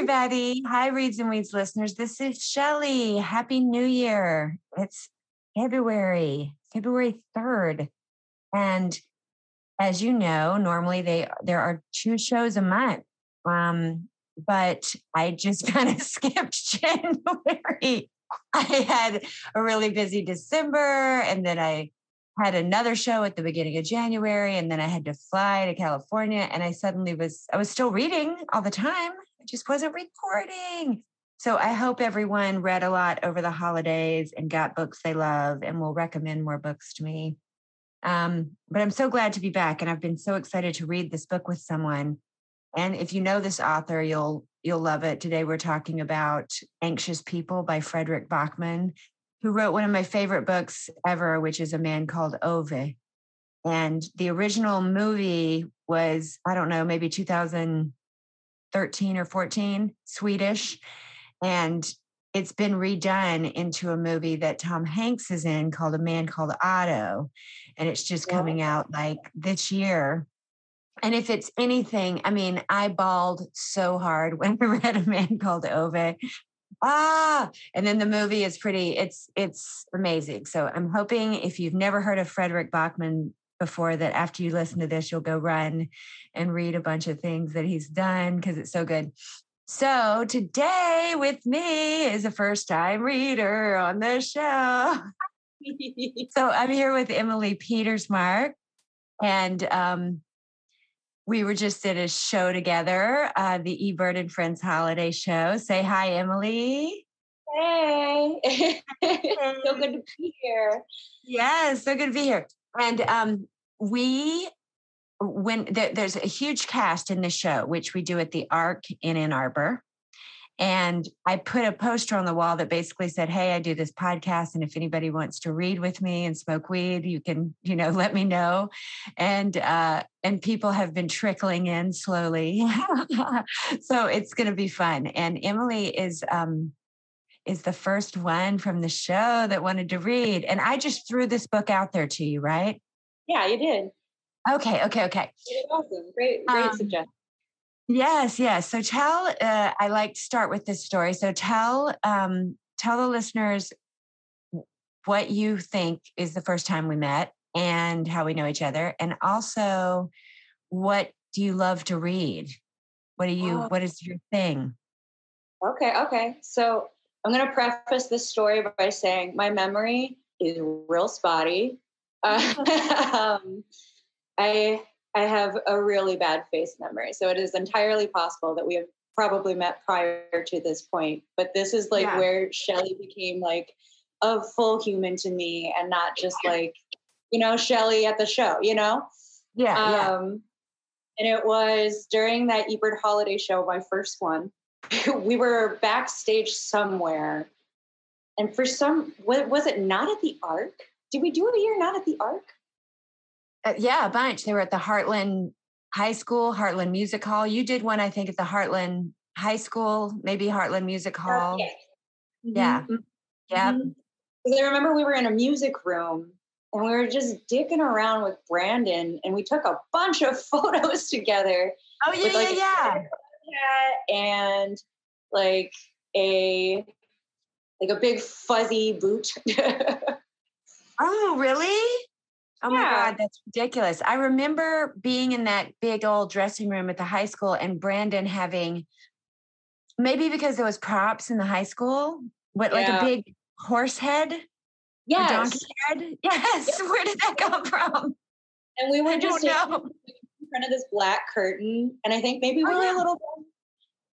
everybody. Hi, Reads and Weeds listeners. This is Shelly. Happy New Year. It's February, February 3rd. And as you know, normally they there are two shows a month. Um, but I just kind of skipped January. I had a really busy December and then I had another show at the beginning of January and then I had to fly to California and I suddenly was I was still reading all the time. Just wasn't recording. So I hope everyone read a lot over the holidays and got books they love and will recommend more books to me. Um, but I'm so glad to be back and I've been so excited to read this book with someone. And if you know this author, you'll you'll love it. Today we're talking about Anxious People by Fredrik Backman, who wrote one of my favorite books ever, which is A Man Called Ove. And the original movie was, I don't know, maybe 2013 or 14, Swedish. And it's been redone into a movie that Tom Hanks is in called A Man Called Otto. And it's just coming out like this year. And if it's anything, I mean, I bawled so hard when I read A Man Called Ove ah and then the movie is pretty it's it's amazing so i'm hoping if you've never heard of Fredrik Backman before that after you listen to this you'll go run and read a bunch of things that he's done because it's so good so today with me is a first time reader on the show so i'm here with Emilee Petersmark and um, we were just at a show together, uh, the eBird and Friends holiday show. Say hi, Emilee. Hey, so good to be here. Yes, so good to be here. And um, we, when th- there's a huge cast in the show, which we do at the Ark in Ann Arbor. And I put a poster on the wall that basically said, Hey, I do this podcast. And if anybody wants to read with me and smoke weed, you can, you know, let me know. And uh, and people have been trickling in slowly. so it's gonna be fun. And Emilee is um is the first one from the show that wanted to read. And I just threw this book out there to you, right? Yeah, you did. Okay, okay, okay. Awesome. Great, great um, suggestion. Yes, yes. So tell. Uh, I like to start with this story. So tell um, tell the listeners what you think is the first time we met and how we know each other, and also what do you love to read? What do you? Oh. What is your thing? Okay, okay. So I'm going to preface this story by saying my memory is real spotty. Uh, um, I I have a really bad face memory. So it is entirely possible that we have probably met prior to this point. But this is like yeah. where Shelly became like a full human to me and not just like, you know, Shelly at the show, you know? Yeah. Um, yeah. and it was during that Ebert holiday show, my first one. we were backstage somewhere. And for some, was it not at the Ark? Did we do a year not at the Ark? Uh, yeah, a bunch. They were at the Hartland High School, Hartland Music Hall. You did one, I think, at the Hartland High School, maybe Hartland Music Hall. Okay. Yeah. Mm-hmm. Yeah. Mm-hmm. I remember we were in a music room and we were just dicking around with Brandon and we took a bunch of photos together. Oh, yeah, like, yeah, yeah. And like a like a big fuzzy boot. oh, really? Oh yeah. my God, that's ridiculous. I remember being in that big old dressing room at the high school and Brandon having maybe because there was props in the high school, what like a big horse head? Yes. donkey head? Yes. Where did that come from? And we were just in front of this black curtain. And I think maybe we oh, were yeah. a little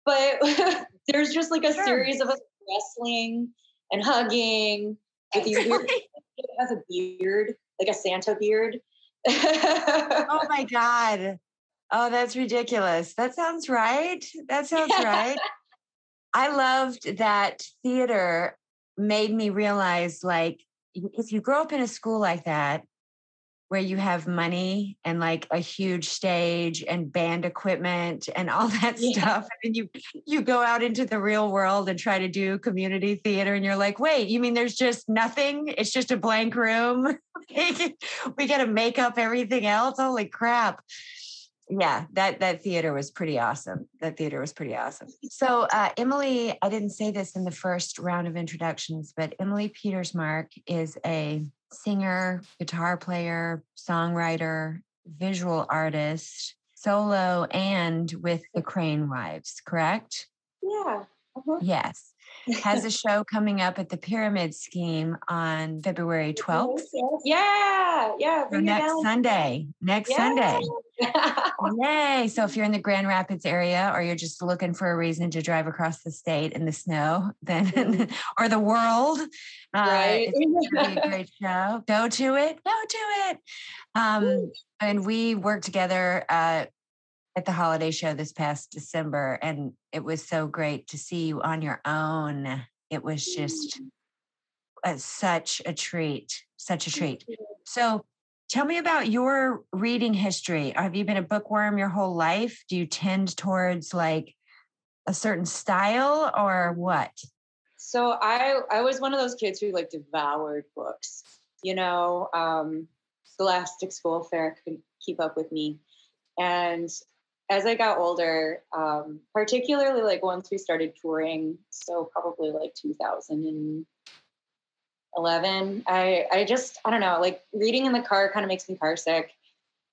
but there's just like a sure. series of us wrestling and hugging with you. has a beard like a Santa beard. oh my God. Oh, that's ridiculous. That sounds right. That sounds yeah. right. I loved that theater made me realize like if you grow up in a school like that where you have money and like a huge stage and band equipment and all that yeah. stuff and you you go out into the real world and try to do community theater and you're like wait you mean there's just nothing it's just a blank room we got to make up everything else holy crap yeah, that that theater was pretty awesome. That theater was pretty awesome. So uh, Emilee, I didn't say this in the first round of introductions, but Emilee Petersmark is a singer, guitar player, songwriter, visual artist, solo, and with the Crane Wives. Correct? Yeah. Uh-huh. Yes has a show coming up at the Pyramid Scheme on February 12th. Yeah, yeah. So next Sunday. Next yeah. Sunday. Yay. So if you're in the Grand Rapids area or you're just looking for a reason to drive across the state in the snow, then mm-hmm. or the world, uh, right. it's gonna be a great show. Go to it. Go to it. Um, and we work together uh, at the holiday show this past December, and it was so great to see you on your own. It was just a, such a treat, such a treat. So, tell me about your reading history. Have you been a bookworm your whole life? Do you tend towards like a certain style or what? So I I was one of those kids who like devoured books. You know, um, Scholastic School Fair couldn't keep up with me, and as I got older, um, particularly like once we started touring, so probably like 2011, I I just I don't know, like reading in the car kind of makes me car sick,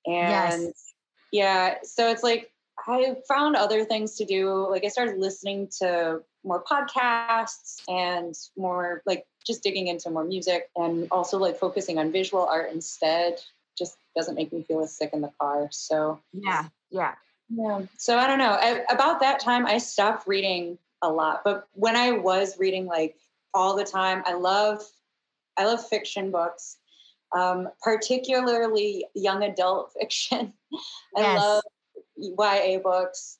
and yes. yeah, so it's like I found other things to do. Like I started listening to more podcasts and more like just digging into more music and also like focusing on visual art instead just doesn't make me feel as sick in the car. So yeah, yeah. Yeah. So I don't know. I, about that time, I stopped reading a lot. But when I was reading like all the time, I love, I love fiction books, um, particularly young adult fiction. I yes. love YA books,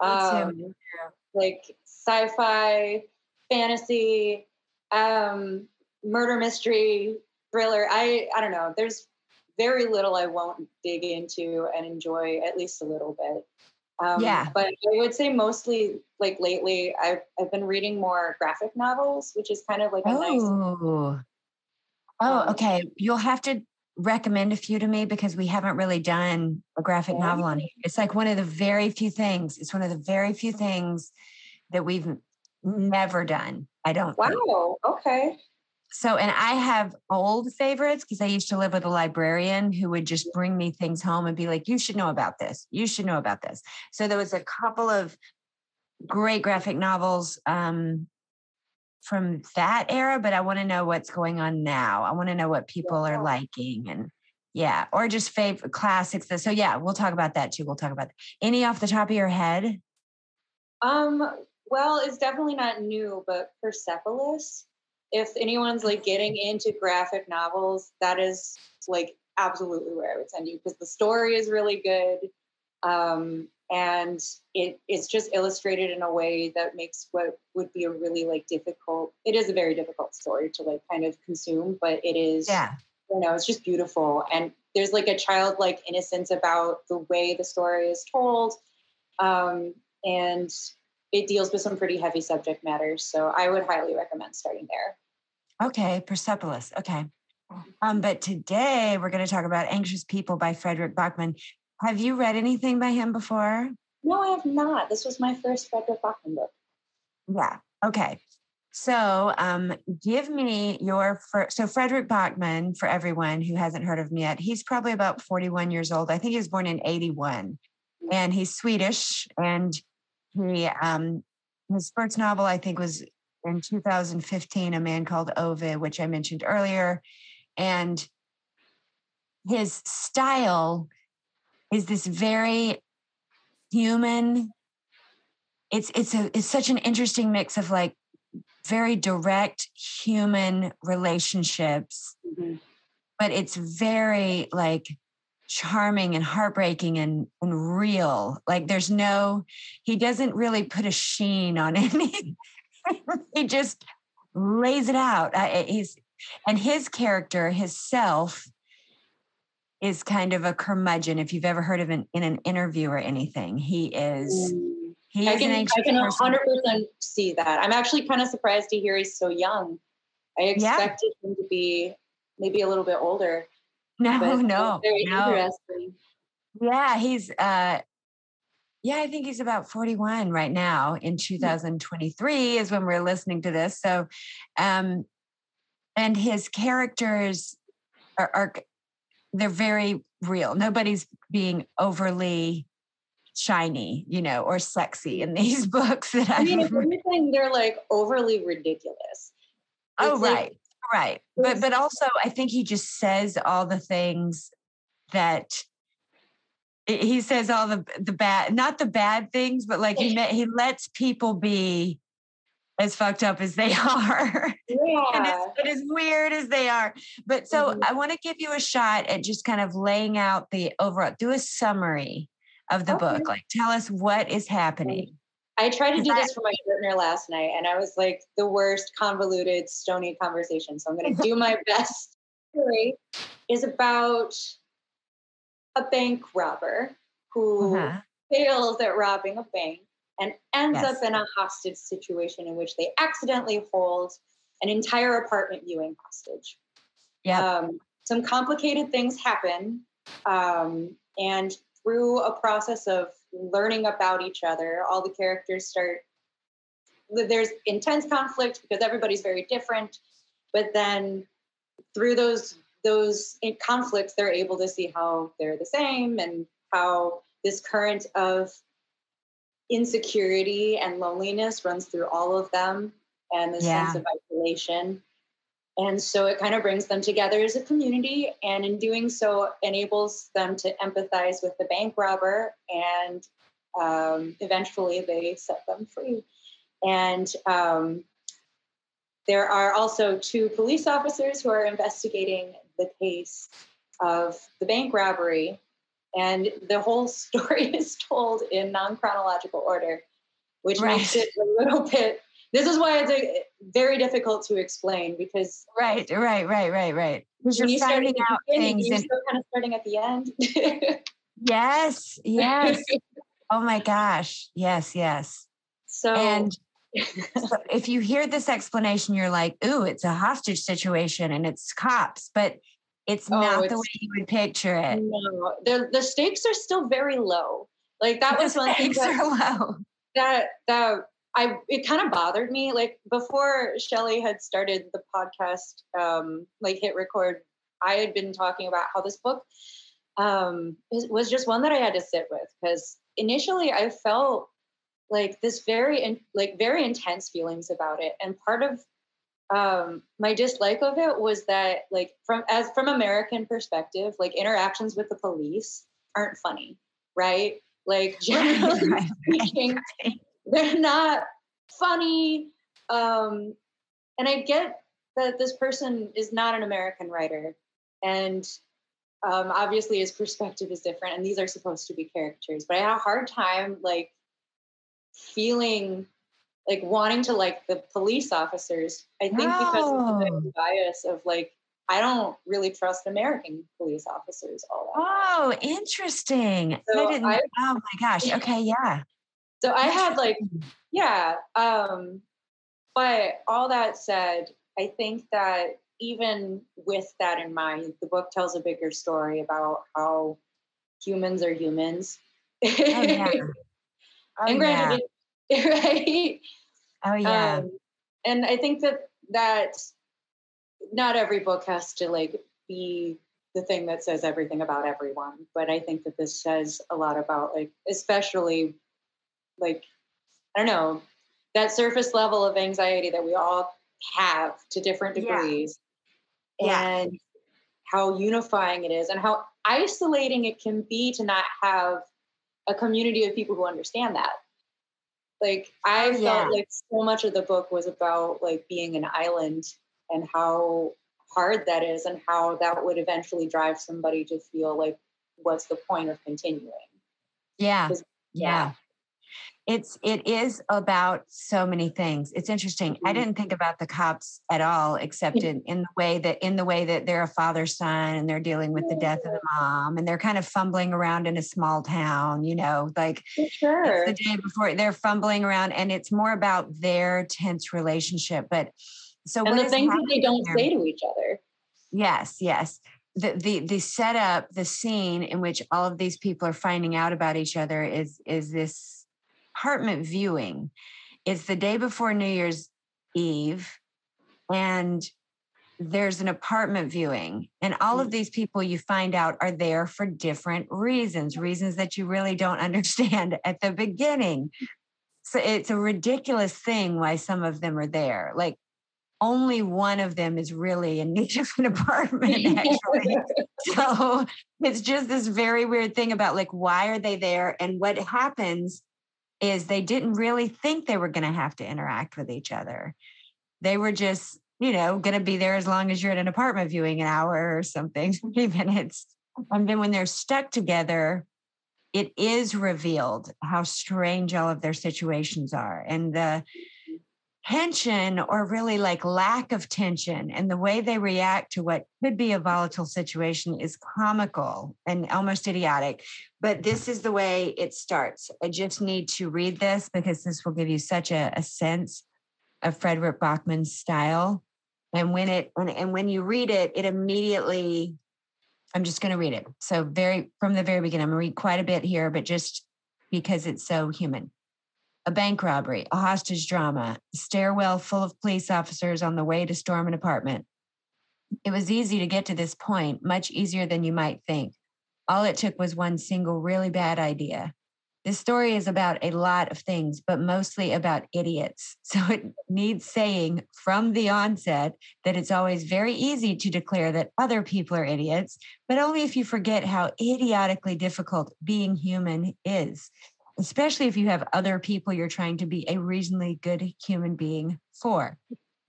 um, like sci-fi, fantasy, um, murder mystery, thriller. I I don't know. There's very little I won't dig into and enjoy at least a little bit. Um, yeah. But I would say mostly like lately I've, I've been reading more graphic novels, which is kind of like a oh. nice. Oh, um, okay. You'll have to recommend a few to me because we haven't really done a graphic yeah. novel on here. It's like one of the very few things. It's one of the very few things that we've never done. I don't. Wow. Think. Okay. So, and I have old favorites because I used to live with a librarian who would just bring me things home and be like, you should know about this. You should know about this. So, there was a couple of great graphic novels um, from that era, but I want to know what's going on now. I want to know what people are liking and yeah, or just favorite classics. So, yeah, we'll talk about that too. We'll talk about that. any off the top of your head. Um, well, it's definitely not new, but Persepolis if anyone's like getting into graphic novels, that is like absolutely where I would send you because the story is really good. Um, and it is just illustrated in a way that makes what would be a really like difficult it is a very difficult story to like kind of consume but it is yeah you know it's just beautiful and there's like a childlike innocence about the way the story is told um, and it deals with some pretty heavy subject matters so i would highly recommend starting there Okay, Persepolis. Okay. Um, but today we're going to talk about Anxious People by Fredrik Backman. Have you read anything by him before? No, I have not. This was my first Fredrik Backman book. Yeah. Okay. So, um, give me your first. So, Fredrik Backman, for everyone who hasn't heard of him yet, he's probably about 41 years old. I think he was born in 81, and he's Swedish. And he, um, his first novel, I think, was in 2015 a man called Ove, which I mentioned earlier. And his style is this very human. It's it's a it's such an interesting mix of like very direct human relationships, mm-hmm. but it's very like charming and heartbreaking and, and real. Like there's no, he doesn't really put a sheen on any he just lays it out. Uh, he's and his character, his self, is kind of a curmudgeon. If you've ever heard of an in an interview or anything, he is. He I can, I can 100% see that. I'm actually kind of surprised to hear he's so young. I expected yeah. him to be maybe a little bit older. No, no, very no. interesting. Yeah, he's uh yeah, I think he's about 41 right now in Hmm. 2023 is when we're listening to this. So um and his characters are, are they're very real. Nobody's being overly shiny, you know, or sexy in these books that I I've mean, if anything, they're like overly ridiculous. Oh It's like- right. But but also I think he just says all the things that he- says all the the bad not the bad things, but like he ma- he lets people be as fucked up as they are. and as, and as weird as they are. But so Mhm. I want to give you a shot at just kind of laying out the overall, do a summary of the Okay. book. Like tell us what is happening. I tried to do this for my partner last night, and I was like the worst convoluted, stony conversation. So I'm going to do my best. Story is about a bank robber who Uh-huh. fails at robbing a bank and ends Yes. up in a hostage situation in which they accidentally hold an entire apartment viewing hostage. Yep. Um, some complicated things happen, um, and through a process of learning about each other, all the characters start. There's intense conflict because everybody's very different, but then through those those conflicts, they're able to see how they're the same and how this current of insecurity and loneliness runs through all of them, and the Yeah. sense of isolation. And so it kind of brings them together as a community, and in doing so, enables them to empathize with the bank robber, and um, eventually they set them free. And um, there are also two police officers who are investigating the case of the bank robbery. And the whole story is told in non chronological order, which makes it a little bit. This is why it's a, very difficult to explain because Right, right, right, right, right. Because you're you start at finding out things. you're And, kind of starting at the end. yes, yes. Oh my gosh. Yes, yes. so And so if you hear this explanation, you're like, ooh, it's a hostage situation and it's cops, but it's Oh, not the way you would picture it. no, the the stakes are still very low. Like that was one thing stakes that, are low. that that I it kind of bothered me. Like before Shelly had started the podcast, um, like hit record, I had been talking about how this book um was just one that I had to sit with because initially I felt like this very in, like very intense feelings about it, and part of um my dislike of it was that like from as from American perspective, like interactions with the police aren't funny, right? Like generally speaking, they're not funny. Um, and I get that this person is not an American writer, and um, obviously his perspective is different, and these are supposed to be caricatures. But I had a hard time like feeling like wanting to like the police officers. I think because of the bias of like I don't really trust American police officers all that. Oh, interesting. So I didn't. I- oh my gosh. Okay. Yeah. So I had like Yeah. Um, but all that said, I think that even with that in mind, the book tells a bigger story about how humans are humans. Oh yeah. Oh and granted, it, right? Oh yeah. Um, and I think that that not every book has to like be the thing that says everything about everyone, but I think that this says a lot about like, especially like, I don't know, that surface level of anxiety that we all have to different degrees, Yeah. and how unifying it is, and how isolating it can be to not have a community of people who understand that. Like I felt yeah. like so much of the book was about like being an island and how hard that is and how that would eventually drive somebody to feel like what's the point of continuing Yeah. Yeah. It's it is about so many things. It's interesting. I Mhm. didn't think about the cops at all, except in, in the way that in the way that they're a father son and they're dealing with the death of the mom and they're kind of fumbling around in a small town, you know, like sure. the day before they're fumbling around and it's more about their tense relationship. But so and what the is things that they don't there- say to each other. Yes, yes. the the the setup, the scene in which all of these people are finding out about each other is is this apartment viewing. It's the day before New Year's Eve, and there's an apartment viewing and all of mm. these people you find out are there for different reasons reasons that you really don't understand at the beginning so it's a ridiculous thing why some of them are there like only one of them is really in need of an apartment actually so it's just this very weird thing about like why are they there and what happens is they didn't really think they were going to have to interact with each other they were just you know, going to be there as long as you're at an apartment viewing an hour or something, 30 minutes. And then when they're stuck together, it is revealed how strange all of their situations are. And the tension, or really like lack of tension, and the way they react to what could be a volatile situation is comical and almost idiotic. But this is the way it starts. I just need to read this because this will give you such a, a sense of Fredrik Backman's style. And when it when, and when you read it, it immediately I'm just going to read it. So very from the very beginning, I'm going to read quite a bit here, but just because it's so human. A bank robbery, a hostage drama, a stairwell full of police officers on the way to storm an apartment. It was easy to get to this point, much easier than you might think. All it took was one single really bad idea. This story is about a lot of things, but mostly about idiots. So it needs saying from the onset that it's always very easy to declare that other people are idiots, but only if you forget how idiotically difficult being human is, especially if you have other people you're trying to be a reasonably good human being for,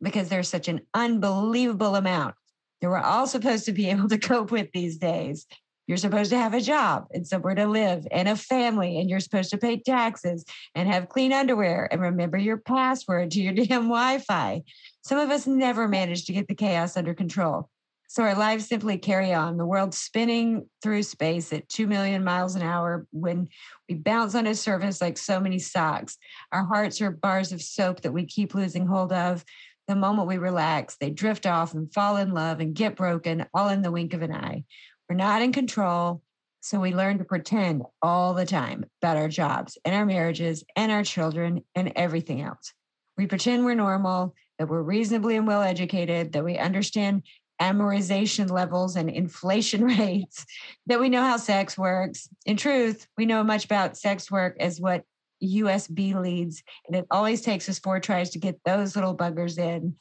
because there's such an unbelievable amount that we're all supposed to be able to cope with these days. You're supposed to have a job and somewhere to live and a family, and you're supposed to pay taxes and have clean underwear and remember your password to your damn Wi Fi. Some of us never manage to get the chaos under control. So our lives simply carry on. The world spinning through space at 2 million miles an hour when we bounce on its surface like so many socks. Our hearts are bars of soap that we keep losing hold of. The moment we relax, they drift off and fall in love and get broken all in the wink of an eye. We're not in control. So we learn to pretend all the time about our jobs and our marriages and our children and everything else. We pretend we're normal, that we're reasonably and well educated, that we understand amortization levels and inflation rates, that we know how sex works. In truth, we know much about sex work as what USB leads, and it always takes us four tries to get those little buggers in.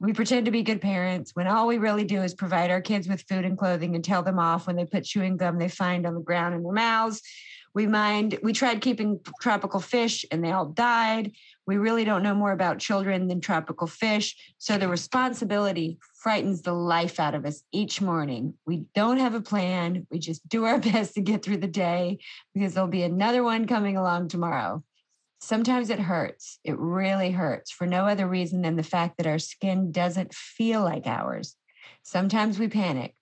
We pretend to be good parents when all we really do is provide our kids with food and clothing and tell them off when they put chewing gum they find on the ground in their mouths. We mind we tried keeping tropical fish and they all died. We really don't know more about children than tropical fish. So the responsibility frightens the life out of us each morning. We don't have a plan. We just do our best to get through the day because there'll be another one coming along tomorrow. Sometimes it hurts. It really hurts for no other reason than the fact that our skin doesn't feel like ours. Sometimes we panic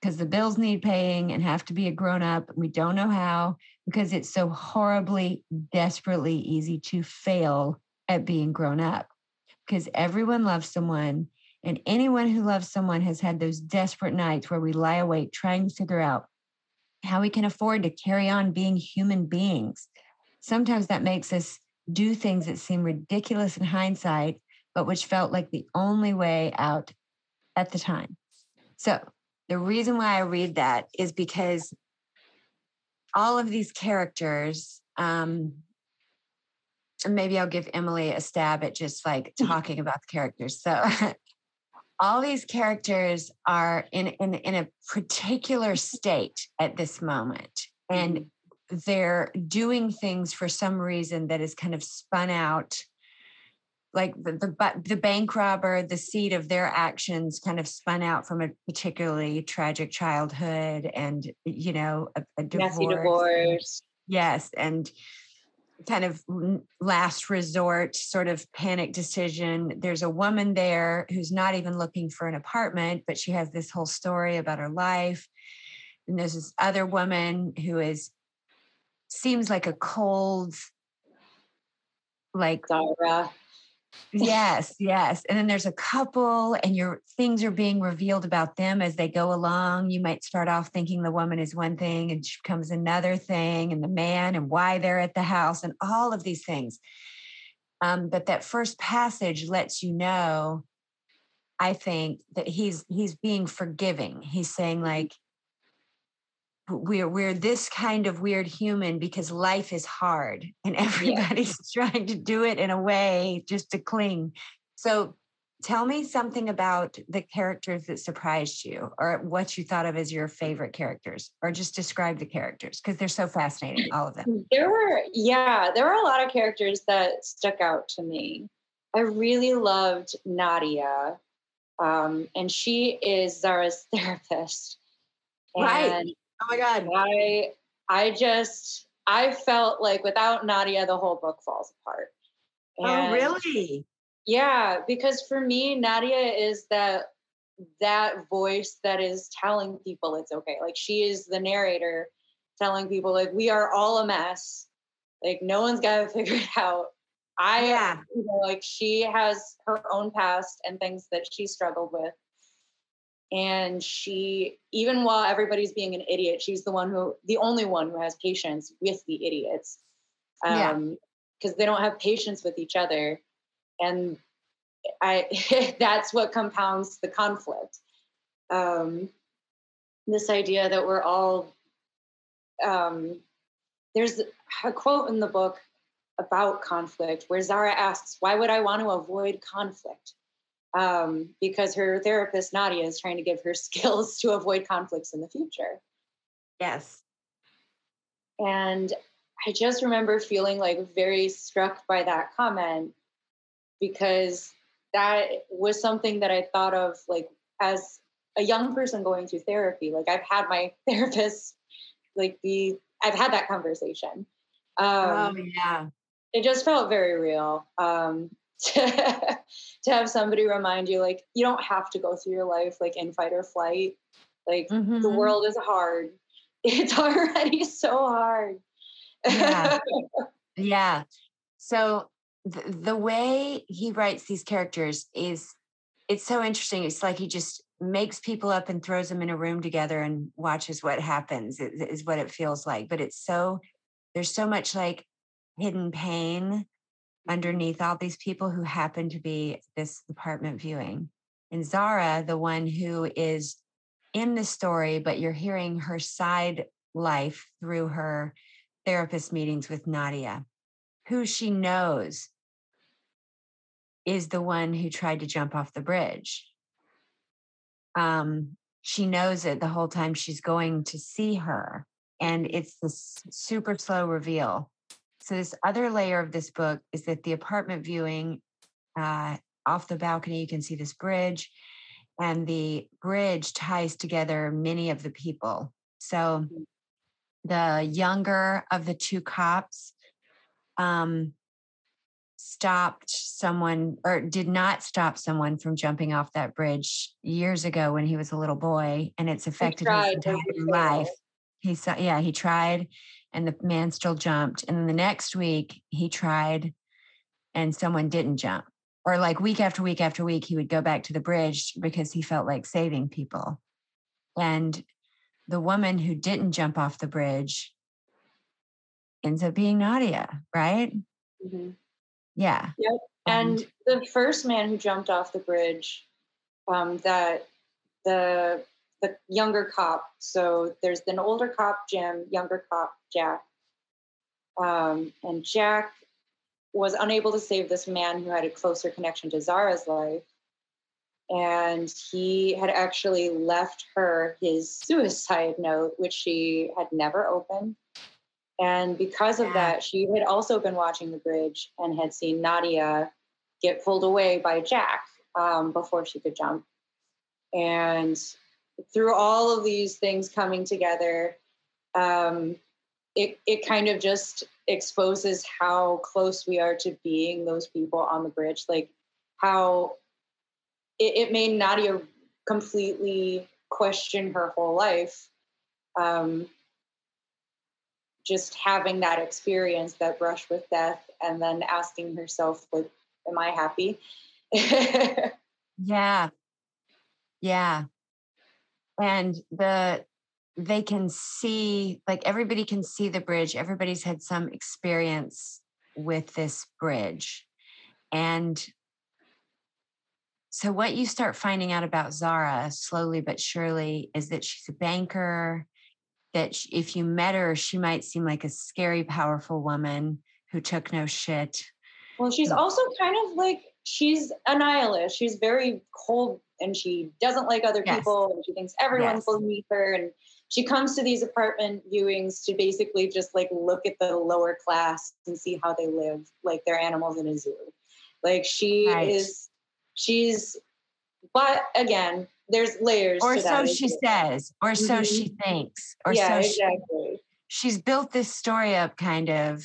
because the bills need paying and have to be a grown up. We don't know how because it's so horribly, desperately easy to fail at being grown up because everyone loves someone. And anyone who loves someone has had those desperate nights where we lie awake trying to figure out how we can afford to carry on being human beings sometimes that makes us do things that seem ridiculous in hindsight, but which felt like the only way out at the time. So, the reason why I read that is because all of these characters, um, maybe I'll give Emilee a stab at just like talking about the characters. So, all these characters are in, in, in a particular state at this moment. And mm-hmm they're doing things for some reason that is kind of spun out like the, the the bank robber the seed of their actions kind of spun out from a particularly tragic childhood and you know a, a divorce. divorce yes and kind of last resort sort of panic decision there's a woman there who's not even looking for an apartment but she has this whole story about her life and there's this other woman who is seems like a cold, like Zara. Yes, yes. And then there's a couple, and your things are being revealed about them as they go along. You might start off thinking the woman is one thing and she becomes another thing, and the man and why they're at the house, and all of these things. Um, but that first passage lets you know, I think, that he's he's being forgiving. He's saying, like, we're we're this kind of weird human because life is hard and everybody's yeah. trying to do it in a way just to cling. So tell me something about the characters that surprised you or what you thought of as your favorite characters or just describe the characters because they're so fascinating all of them. There were yeah there were a lot of characters that stuck out to me. I really loved nadia um, and she is zara's therapist. And right Oh my God. I I just I felt like without Nadia, the whole book falls apart. Oh, and oh, really? Yeah, because for me, Nadia is that that voice that is telling people it's okay. Like she is the narrator telling people like we are all a mess. Like no one's got to figure it out. I yeah. you know, like she has her own past and things that she struggled with and she even while everybody's being an idiot she's the one who the only one who has patience with the idiots. Um yeah because they don't have patience with each other. And i that's what compounds the conflict. Um this idea that we're all um there's a quote in the book about conflict where zara asks why would i want to avoid conflict um, because her therapist Nadia is trying to give her skills to avoid conflicts in the future. Yes. And I just remember feeling like very struck by that comment because that was something that I thought of like as a young person going through therapy. Like I've had my therapist like be I've had that conversation. Um, oh yeah. It just felt very real. Um, to, to have somebody remind you like you don't have to go through your life like in fight or flight. Like mm-hmm. the world is hard. It's already so hard. Yeah. Yeah. So the, the way he writes these characters is it's so interesting. It's like he just makes people up and throws them in a room together and watches what happens Is what it feels like. But it's so there's so much like hidden pain underneath all these people who happen to be this apartment viewing. And Zara, the one who is in the story, but you're hearing her side life through her therapist meetings with Nadia, who she knows is the one who tried to jump off the bridge. Um, she knows it the whole time she's going to see her. And it's this super slow reveal so this other layer of this book is that the apartment viewing uh, off the balcony, you can see this bridge, and the bridge ties together many of the people. So mm. the younger of the two cops um, stopped someone or did not stop someone from jumping off that bridge years ago when he was a little boy, and it's affected his entire life. He saw, yeah, he tried and the man still jumped. And then the next week he tried and someone didn't jump. Or like week after week after week, he would go back to the bridge because he felt like saving people. And the woman who didn't jump off the bridge ends up being Nadia, right? Mm-hmm. Yeah. Yep. And um, the first man who jumped off the bridge, um, that the the younger cop. So there's an older cop, Jim, younger cop, Jack. Um, and Jack was unable to save this man who had a closer connection to Zara's life. And he had actually left her his suicide note, which she had never opened. And because of that, she had also been watching the bridge and had seen Nadia get pulled away by Jack um, before she could jump. And through all of these things coming together, um, it, it kind of just exposes how close we are to being those people on the bridge. Like how it, it made Nadia completely question her whole life. Um, just having that experience, that brush with death, and then asking herself, like, am I happy? yeah. Yeah. And the they can see like everybody can see the bridge. Everybody's had some experience with this bridge. And so, what you start finding out about Zara slowly but surely is that she's a banker, that if you met her, she might seem like a scary, powerful woman who took no shit. Well, she's also kind of like, she's a nihilist. She's very cold and she doesn't like other yes. people and she thinks everyone's yes. beneath her. And she comes to these apartment viewings to basically just like look at the lower class and see how they live like they're animals in a zoo. Like she right. is she's but again there's layers or so she says or so mm-hmm. she thinks or yeah, so exactly. She, she's built this story up kind of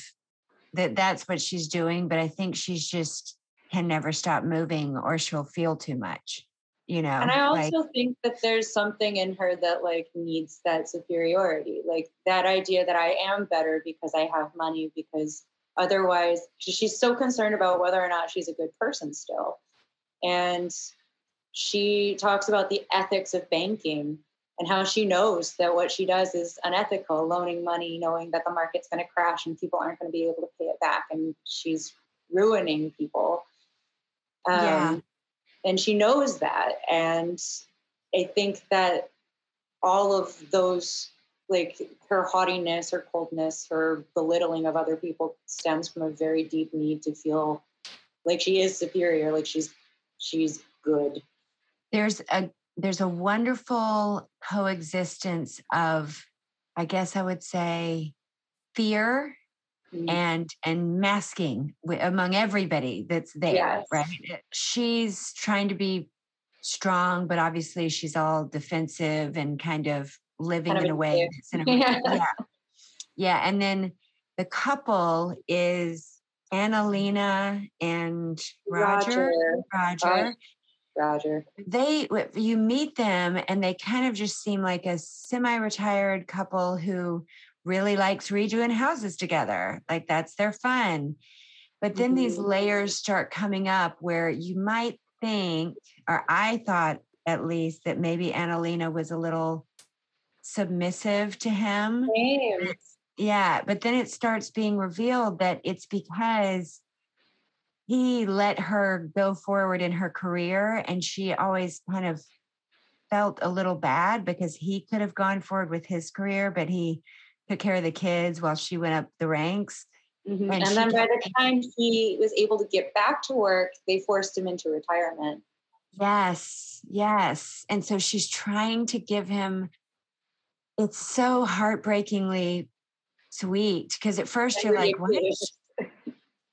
that that's what she's doing but i think she's just can never stop moving or she'll feel too much you know and i also like, think that there's something in her that like needs that superiority like that idea that i am better because i have money because otherwise she's so concerned about whether or not she's a good person still and she talks about the ethics of banking and how she knows that what she does is unethical, loaning money, knowing that the market's going to crash and people aren't going to be able to pay it back. And she's ruining people. Um, yeah. And she knows that. And I think that all of those, like her haughtiness, her coldness, her belittling of other people stems from a very deep need to feel like she is superior, like she's she's good. There's a there's a wonderful coexistence of, I guess I would say, fear mm-hmm. and and masking among everybody that's there. Yes. Right? She's trying to be strong, but obviously she's all defensive and kind of living kind of in a way that's in a, yeah. yeah. Yeah. And then the couple is Annalena and Roger. Roger. Roger. Roger. They you meet them and they kind of just seem like a semi-retired couple who really likes redoing houses together. Like that's their fun. But then mm-hmm. these layers start coming up where you might think, or I thought at least, that maybe Annalena was a little submissive to him. Same. Yeah, but then it starts being revealed that it's because he let her go forward in her career and she always kind of felt a little bad because he could have gone forward with his career but he took care of the kids while she went up the ranks mm-hmm. and, and then by the time he was able to get back to work they forced him into retirement yes yes and so she's trying to give him it's so heartbreakingly sweet because at first you're like, what?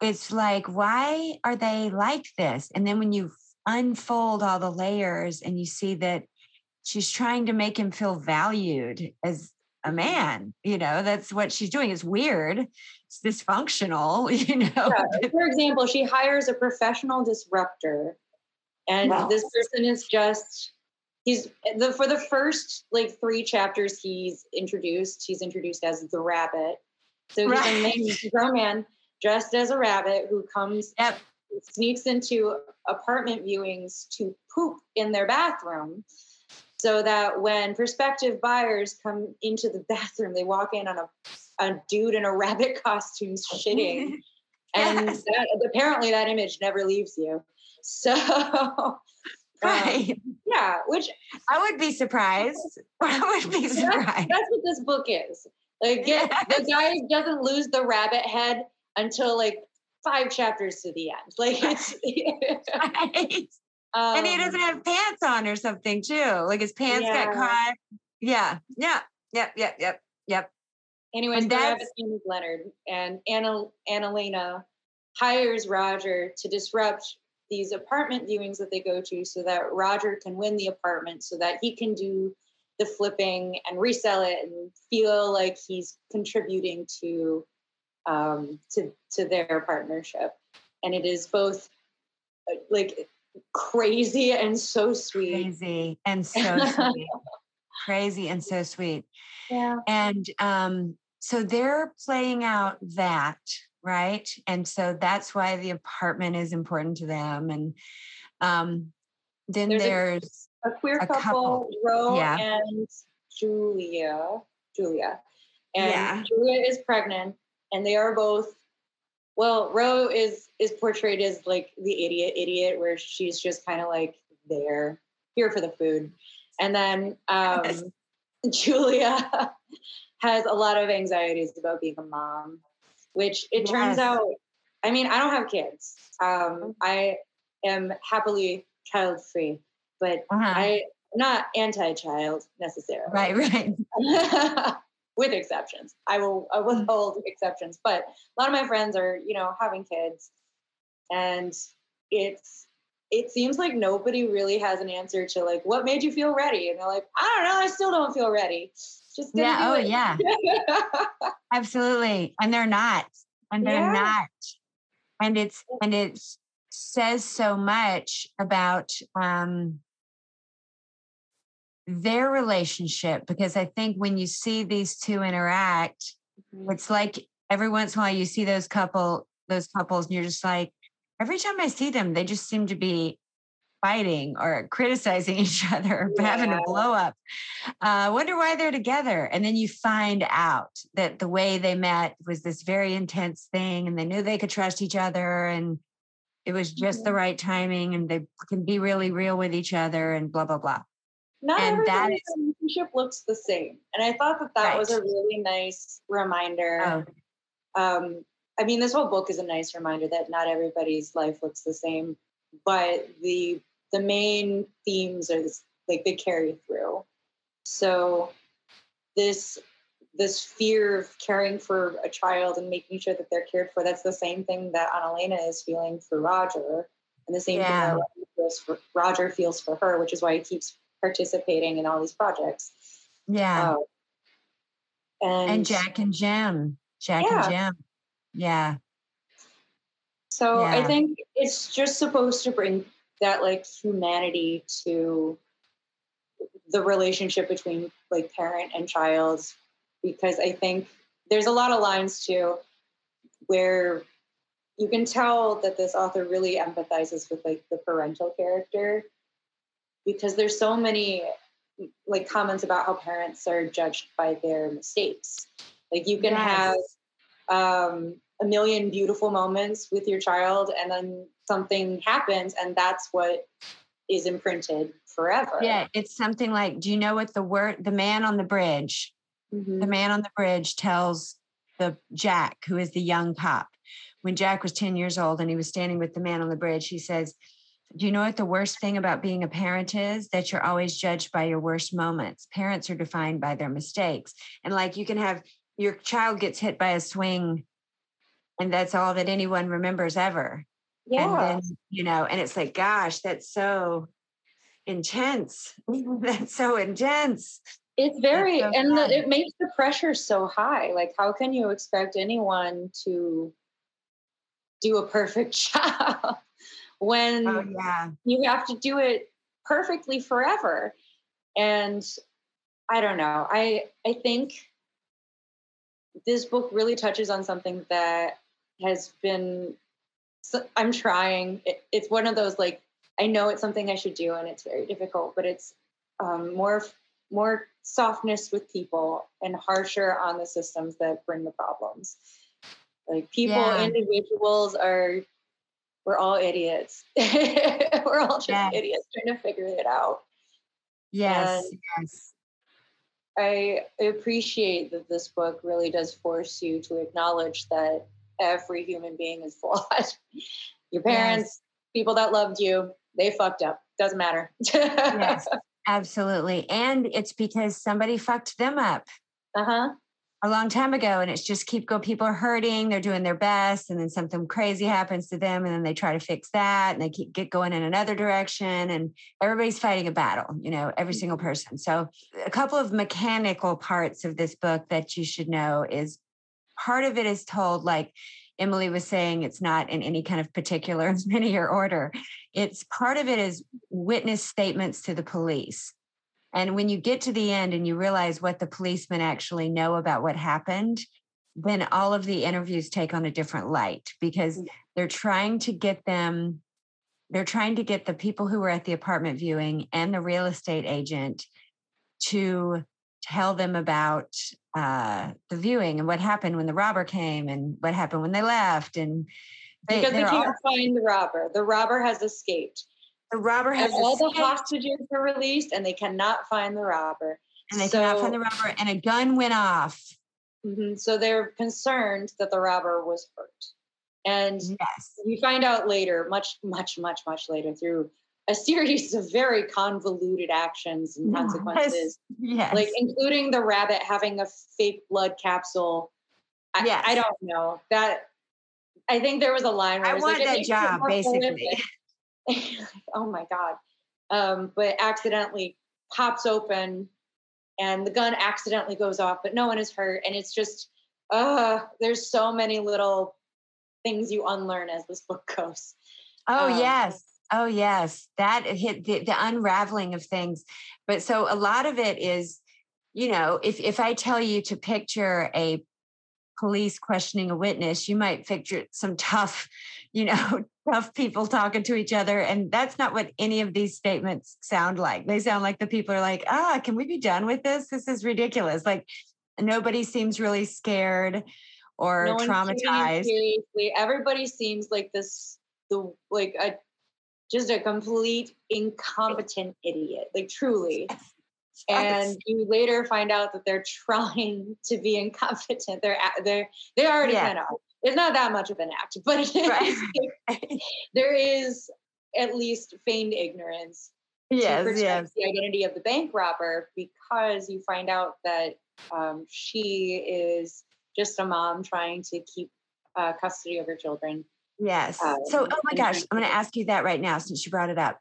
It's like, why are they like this? And then when you unfold all the layers and you see that she's trying to make him feel valued as a man, you know, that's what she's doing. It's weird. It's dysfunctional, you know. Yeah. For example, she hires a professional disruptor and wow. this person is just he's the for the first like three chapters he's introduced he's introduced as the rabbit so right. he's a grown man dressed as a rabbit who comes yep. sneaks into apartment viewings to poop in their bathroom so that when prospective buyers come into the bathroom they walk in on a, a dude in a rabbit costume shitting and that, apparently that image never leaves you so Right. Um, yeah, which I would be surprised. I would be surprised. That's, that's what this book is. Like, yes. the guy doesn't lose the rabbit head until like five chapters to the end. Like, it's. right. Um, and he doesn't um, have pants on or something too. Like his pants yeah. got caught. Yeah. Yeah. Yep. Yep. Yep. Yep. Anyways, the rabbit's name is Leonard, and Anna Annalena hires Roger to disrupt these apartment viewings that they go to so that Roger can win the apartment so that he can do the flipping and resell it and feel like he's contributing to um, to to their partnership. And it is both uh, like crazy and so sweet. Crazy and so sweet. crazy and so sweet. Yeah. And um, so they're playing out that right? And so that's why the apartment is important to them. And um, then there's, there's a, a, queer couple, couple, Ro yeah. and Julia. Julia. And yeah. Julia is pregnant, and they are both well, Ro is is portrayed as like the idiot idiot, where she's just kind of like there, here for the food. And then um, Julia has a lot of anxieties about being a mom, which it yes. turns out, I mean, I don't have kids. Um, mm-hmm. I am happily child free, but uh-huh. I not anti-child necessarily. Right, right. With exceptions, I will I will mm. hold exceptions. But a lot of my friends are, you know, having kids, and it's it seems like nobody really has an answer to like what made you feel ready and they're like i don't know i still don't feel ready just yeah oh it. yeah absolutely and they're not and they're yeah. not and it's and it says so much about um their relationship because i think when you see these two interact mm-hmm. it's like every once in a while you see those couple those couples and you're just like every time I see them, they just seem to be fighting or criticizing each other, yeah. having a blow up. I uh, wonder why they're together. And then you find out that the way they met was this very intense thing and they knew they could trust each other and it was just mm-hmm. the right timing and they can be really real with each other and blah, blah, blah. Not and every relationship looks the same. And I thought that that right. was a really nice reminder. Oh. Um, I mean, this whole book is a nice reminder that not everybody's life looks the same, but the the main themes are this, like they carry through. So this this fear of caring for a child and making sure that they're cared for, that's the same thing that Annalena is feeling for Roger. And the same yeah. thing that Roger feels, for, Roger feels for her, which is why he keeps participating in all these projects. Yeah. Uh, and, and Jack and Jim. Jack yeah. and Jim. Yeah. So yeah. I think it's just supposed to bring that like humanity to the relationship between like parent and child because I think there's a lot of lines too where you can tell that this author really empathizes with like the parental character because there's so many like comments about how parents are judged by their mistakes like you can yes. have um a million beautiful moments with your child and then something happens and that's what is imprinted forever. Yeah, it's something like do you know what the word the man on the bridge mm-hmm. the man on the bridge tells the Jack who is the young cop when Jack was 10 years old and he was standing with the man on the bridge he says do you know what the worst thing about being a parent is? That you're always judged by your worst moments. Parents are defined by their mistakes. And like you can have your child gets hit by a swing and that's all that anyone remembers ever. Yeah. And then, you know, and it's like, gosh, that's so intense. that's so intense. It's very, so and the, it makes the pressure so high. Like, how can you expect anyone to do a perfect job when oh, yeah. you have to do it perfectly forever? And I don't know. I I think this book really touches on something that has been i'm trying it, it's one of those like i know it's something i should do and it's very difficult but it's um, more more softness with people and harsher on the systems that bring the problems like people yeah. individuals are we're all idiots we're all just yes. idiots trying to figure it out yes and yes I appreciate that this book really does force you to acknowledge that every human being is flawed. Your parents, yes. people that loved you, they fucked up. Doesn't matter. yes, absolutely. And it's because somebody fucked them up. Uh huh. A long time ago, and it's just keep go. People are hurting, they're doing their best, and then something crazy happens to them, and then they try to fix that, and they keep get going in another direction, and everybody's fighting a battle. You know, every single mm-hmm. person. So, a couple of mechanical parts of this book that you should know is part of it is told like Emilee was saying, it's not in any kind of particular linear order. It's part of it is witness statements to the police. And when you get to the end and you realize what the policemen actually know about what happened, then all of the interviews take on a different light because they're trying to get them they're trying to get the people who were at the apartment viewing and the real estate agent to tell them about uh, the viewing and what happened when the robber came and what happened when they left and they, because can't all, find the robber. The robber has escaped. The robber has all the hostages are released and they cannot find the robber. and they cannot find the robber and a gun went off Mhm. So they're concerned that the robber was hurt. And yes we find out later, much, much, much, much later, through a series of very convoluted actions and consequences, yes like including the rabbit having a fake blood capsule. I, Yes. I don't know that. I think there was a line where i was want like, that job basically. oh my god! Um, but accidentally pops open, and the gun accidentally goes off, but no one is hurt, and it's just, uh, there's so many little things you unlearn as this book goes. Oh Um, yes. Oh yes. That hit the, the unraveling of things. But so a lot of it is, you know, if if I tell you to picture a police questioning a witness, you might picture some tough, you know, tough people talking to each other. And that's not what any of these statements sound like. They sound like the people are like, ah, can we be done with this? This is ridiculous. Like nobody seems really scared or No one's taking it traumatized. Seriously, everybody seems like this, the like a just a complete incompetent idiot, like truly. and you later find out that they're trying to be incompetent. They're they're they already Yeah. kind of. It's not that much of an act, but it is, Right. there is at least feigned ignorance to yes, protect yes. the identity of the bank robber because you find out that um, she is just a mom trying to keep uh, custody of her children. Yes. so, Um, oh my gosh, I'm going to to- ask you that right now since you brought it up.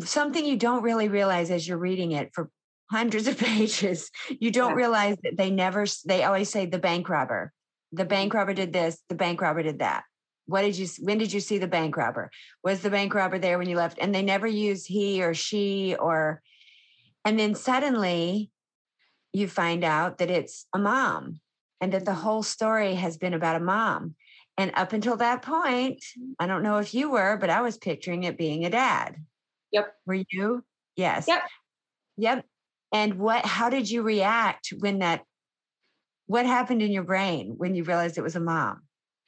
Something you don't really realize as you're reading it for hundreds of pages, you don't Yeah. realize that they never, they always say the bank robber. The Mm-hmm. bank robber did this, the bank robber did that. What did you, when did you see the bank robber? Was the bank robber there when you left? And they never use he or she or, and then suddenly you find out that it's a mom and that the Mm-hmm. whole story has been about a mom. And up until that point, I don't know if you were, but I was picturing it being a dad. Yep. Were you? Yes. Yep. Yep. And what, how did you react when that, what happened in your brain when you realized it was a mom?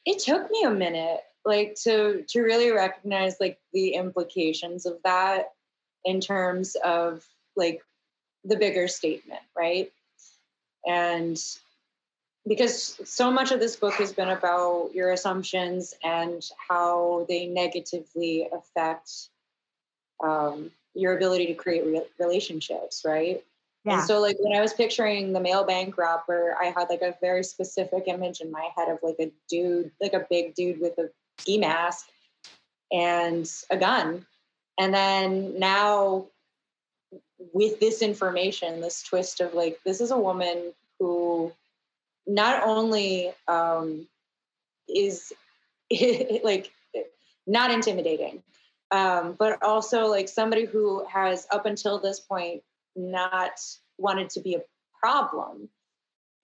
It took me a minute, like to to really recognize like the implications of that in terms of like the bigger statement, right? And because so much of this book has been about your assumptions and how they negatively affect um, your ability to create re- relationships, right? Yeah. And so, like when I was picturing the male bank robber, I had like a very specific image in my head of like a dude, like a big dude with a ski mask and a gun. And then now, with this information, this twist of like, this is a woman who not only um, is like not intimidating, um, but also like somebody who has up until this point not wanted to be a problem.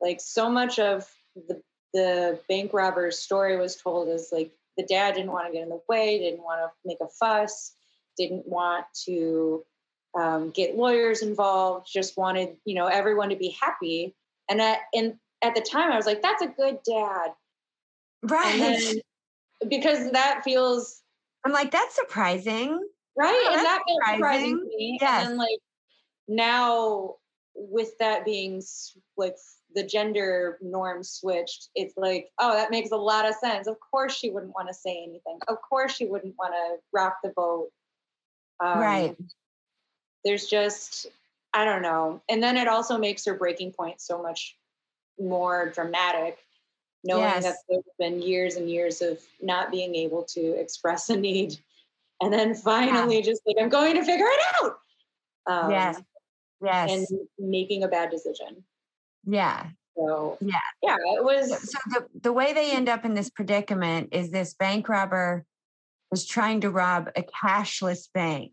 Like so much of the the bank robber's story was told as like the dad didn't want to get in the way, didn't want to make a fuss, didn't want to um, get lawyers involved, just wanted you know everyone to be happy. And at and at the time, I was like, that's a good dad, right. then because that feels I'm like, that's surprising. right, Oh, and that surprising surprising. to me. Yes. And then like now with that being like the gender norm switched, it's like, oh, that makes a lot of sense. Of course, she wouldn't want to say anything. Of course, she wouldn't want to rock the boat. Um, Right. There's just, I don't know. And then it also makes her breaking point so much more dramatic, knowing that there's been years and years of not being able to express a need. And then finally, just like, I'm going to figure it out. Um, yes. Yes. And making a bad decision. yeah. So Yeah. yeah, it was So the, the way they end up in this predicament is this bank robber was trying to rob a cashless bank,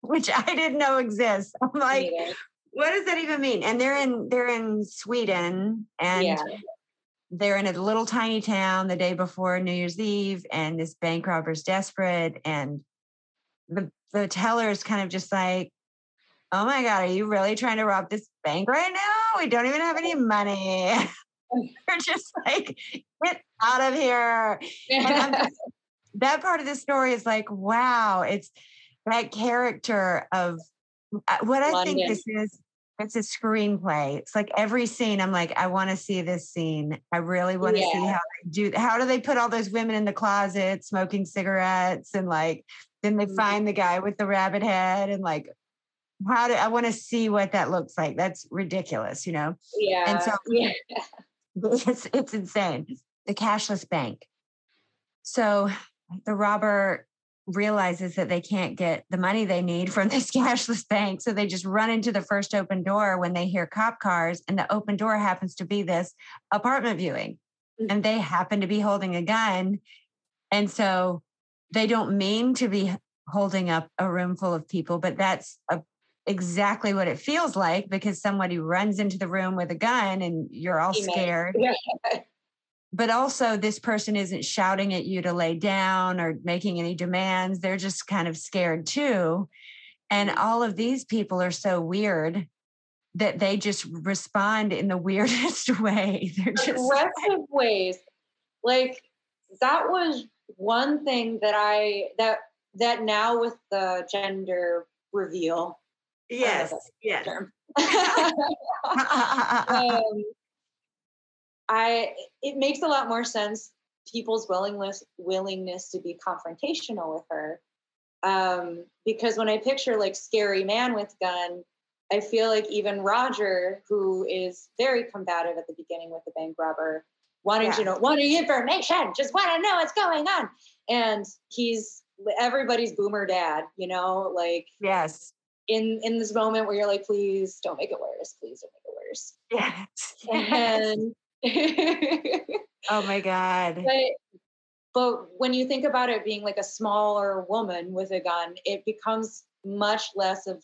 which I didn't know exists. I'm like, what does that even mean? And they're in they're in Sweden and yeah, they're in a little tiny town the day before New Year's Eve, and this bank robber's desperate, and the the teller is kind of just like, "Oh my god, are you really trying to rob this bank right now? We don't even have any money." They're just like, "Get out of here!" That part of the story is like, wow, it's that character of uh, what I London. think this is it's a screenplay. It's like every scene, I'm like, I want to see this scene. I really want to yeah. see how they do. How do they put all those women in the closet smoking cigarettes and like, then they mm-hmm. find the guy with the rabbit head and like, how do I want to see what that looks like? That's ridiculous, you know. Yeah. And so yeah. it's it's insane. The cashless bank. So the robber realizes that they can't get the money they need from this cashless bank. So they just run into the first open door when they hear cop cars, and the open door happens to be this apartment viewing. Mm-hmm. And they happen to be holding a gun. And so they don't mean to be holding up a room full of people, but that's a, exactly what it feels like because somebody runs into the room with a gun and you're all scared. but also this person isn't shouting at you to lay down or making any demands. They're just kind of scared too. And mm-hmm. all of these people are so weird that they just respond in the weirdest way. They're just aggressive ways. Like that was one thing that i that that now with the gender reveal yes yes um, I it makes a lot more sense people's willingness willingness to be confrontational with her. Um, because when I picture like scary man with gun, I feel like even Roger, who is very combative at the beginning with the bank robber, wanting yeah. to know wanting information, just want to know what's going on. And he's everybody's boomer dad, you know, like yes. In in this moment where you're like, please don't make it worse, please don't make it worse. Yes. And oh my God. But, but when you think about it being like a smaller woman with a gun, it becomes much less of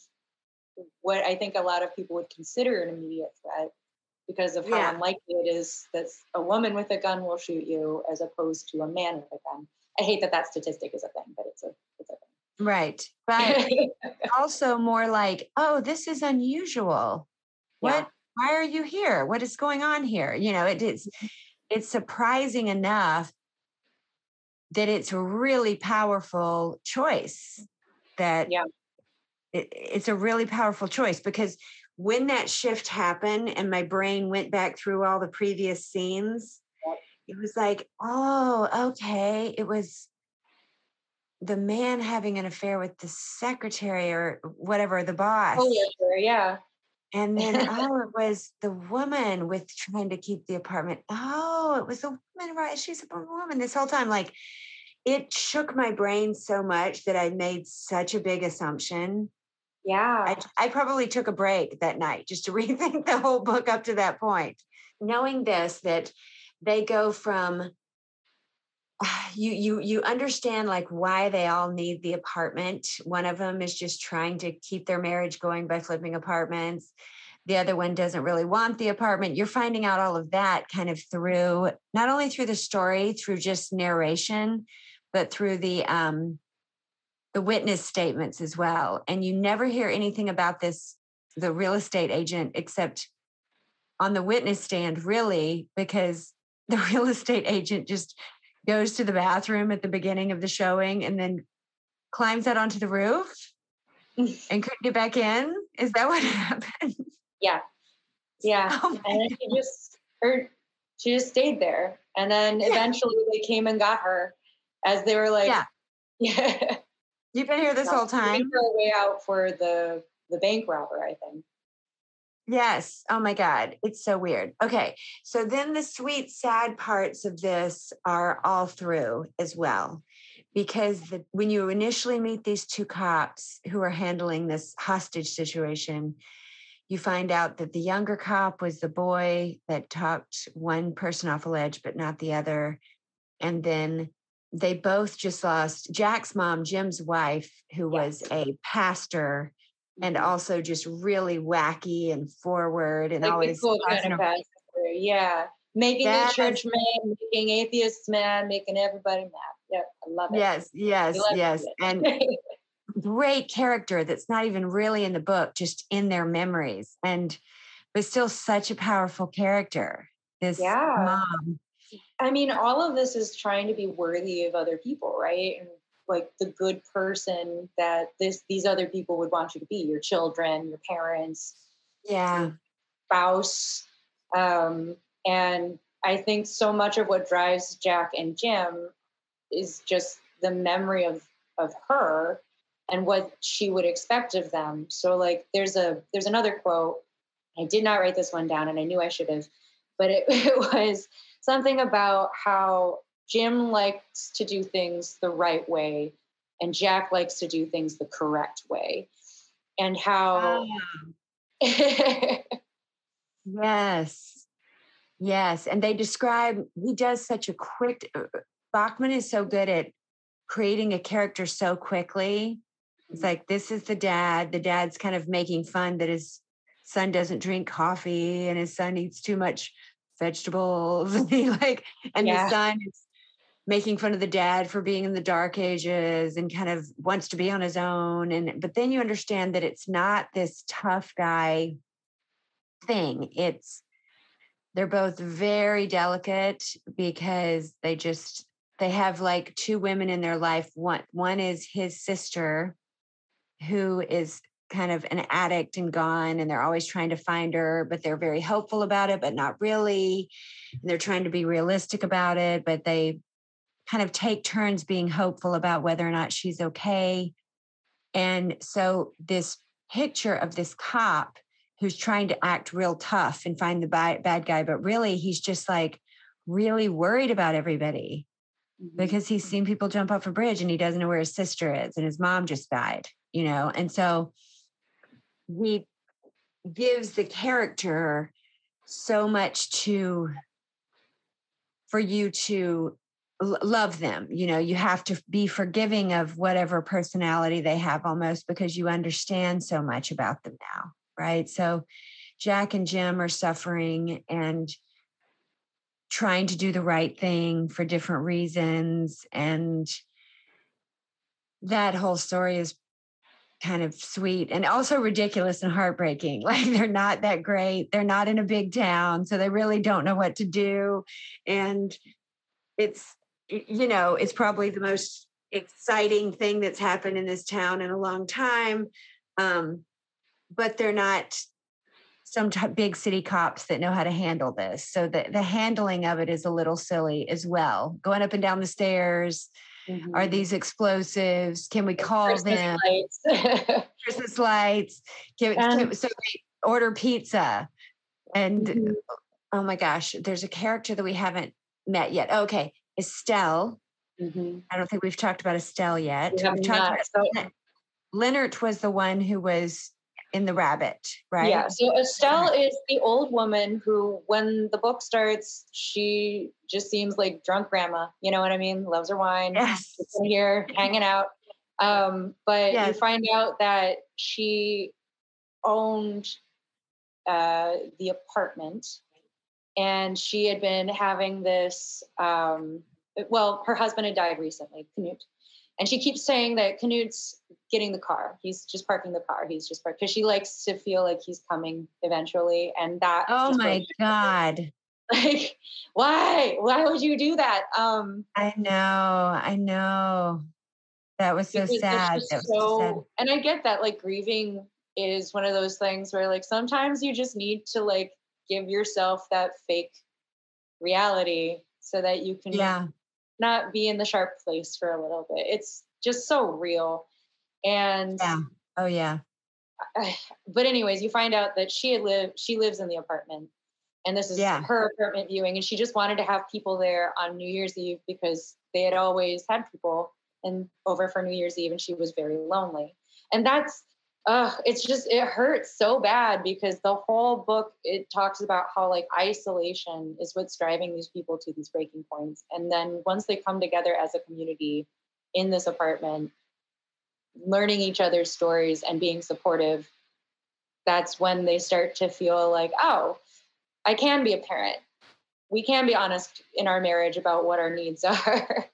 what I think a lot of people would consider an immediate threat because of how yeah. unlikely it is that a woman with a gun will shoot you as opposed to a man with a gun. I hate that that statistic is a thing, but it's a it's a thing. Right. But also more like, oh, this is unusual. What yeah why are you here? What is going on here? You know, it is mm-hmm. it's surprising enough that it's a really powerful choice that yeah. It, it's a really powerful choice because when that shift happened and my brain went back through all the previous scenes, it was like, oh, okay. It was the man having an affair with the secretary or whatever, the boss. Oh, yeah, And then, oh, it was the woman with trying to keep the apartment. Oh, it was the woman, right? She's a woman this whole time. Like it shook my brain so much that I made such a big assumption. Yeah. I, I probably took a break that night just to rethink the whole book up to that point. Knowing this, that they go from you you you understand like why they all need the apartment. One of them is just trying to keep their marriage going by flipping apartments. The other one doesn't really want the apartment. You're finding out all of that kind of through not only through the story through just narration but through the um the witness statements as well. And you never hear anything about this the real estate agent except on the witness stand really because the real estate agent just goes to the bathroom at the beginning of the showing and then climbs out onto the roof and couldn't get back in. Is that what happened? Yeah. Yeah. Oh and then she just or she just stayed there. And then yeah. eventually they came and got her as they were like, Yeah. Yeah. You've been here this whole time. Her way out for the the bank robber, I think. Yes. Oh my God. It's so weird. Okay. So then the sweet, sad parts of this are all through as well. Because the, when you initially meet these two cops who are handling this hostage situation, you find out that the younger cop was the boy that talked one person off a ledge, but not the other. And then they both just lost Jack's mom, Jim's wife, who was a pastor and mm-hmm. also just really wacky and forward and like always kind of yeah making the church mad, making atheists mad, making everybody mad. Yeah, I love it. Yes, yes, yes. It. And great character that's not even really in the book, just in their memories. And but still such a powerful character. This yeah. mom. I mean, all of this is trying to be worthy of other people, right? And like the good person that this these other people would want you to be, your children, your parents, yeah, spouse. Um, and I think so much of what drives Jack and Jim is just the memory of of her and what she would expect of them. So like there's a there's another quote. I did not write this one down and I knew I should have, but it, it was something about how Jim likes to do things the right way and Jack likes to do things the correct way. And how Yes. Yes. And they describe, he does such a quick, uh, Backman is so good at creating a character so quickly it's like this is the dad. The dad's kind of making fun that his son doesn't drink coffee and his son eats too much vegetables. and he like, and yeah. the son is making fun of the dad for being in the dark ages and kind of wants to be on his own. And but then you understand that it's not this tough guy thing. It's they're both very delicate because they just they have like two women in their life. One one is his sister who is kind of an addict and gone and they're always trying to find her but they're very hopeful about it but not really and they're trying to be realistic about it but they kind of take turns being hopeful about whether or not she's okay and so this picture of this cop who's trying to act real tough and find the bad guy but really he's just like really worried about everybody mm-hmm. because he's seen people jump off a bridge and he doesn't know where his sister is and his mom just died you know and so he gives the character so much to for you to love them you know you have to be forgiving of whatever personality they have almost because you understand so much about them now right so jack and jim are suffering and trying to do the right thing for different reasons and that whole story is kind of sweet and also ridiculous and heartbreaking. Like they're not that great. They're not in a big town, so they really don't know what to do. And it's, you know, it's probably the most exciting thing that's happened in this town in a long time. Um, but they're not some t- big city cops that know how to handle this. So the, the handling of it is a little silly as well. Going up and down the stairs, Mm-hmm. Are these explosives? Can we call Christmas them lights. Christmas lights? Can, can, so we order pizza, and mm-hmm. oh my gosh, there's a character that we haven't met yet. Okay, Estelle. Mm-hmm. I don't think we've talked about Estelle yet. We have not. About, Leonard was the one who was in the rabbit, right? Yeah. So Estelle is the old woman who, when the book starts, she just seems like drunk grandma. You know what I mean? Loves her wine. Yes. here, hanging out. Um, but yes. you find out that she owned uh, the apartment, and she had been having this. Um, well, her husband had died recently, Knut, and she keeps saying that Knut's getting the car. He's just parking the car. He's just parked because she likes to feel like he's coming eventually. And that. Oh my God. Like, why? Why would you do that? Um, I know. I know. That was so sad. That was so, sad. And I get that. Like, grieving is one of those things where, like, sometimes you just need to, like, give yourself that fake reality so that you can yeah. not be in the sharp place for a little bit. It's just so real. And yeah. Oh yeah. But anyways, you find out that she had lived she lives in the apartment. And this is yeah. her apartment viewing. And she just wanted to have people there on New Year's Eve because they had always had people and over for New Year's Eve and she was very lonely. And that's uh, it's just it hurts so bad because the whole book it talks about how like isolation is what's driving these people to these breaking points and then once they come together as a community in this apartment learning each other's stories and being supportive, that's when they start to feel like, oh, I can be a parent. we can be honest in our marriage about what our needs are.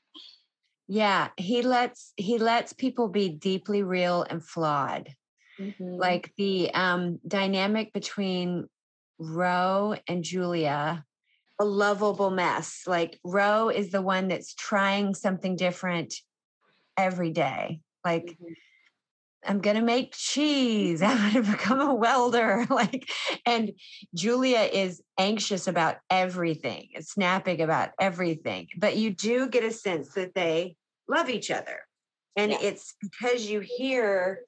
yeah, he lets he lets people be deeply real and flawed. Mm-hmm. Like the um, dynamic between Ro and Julia, a lovable mess. Like Ro is the one that's trying something different every day. Like mm-hmm. I'm going to make cheese. I'm going to become a welder. Like, and Julia is anxious about everything, snapping about everything. But you do get a sense that they love each other. And yeah. it's because you hear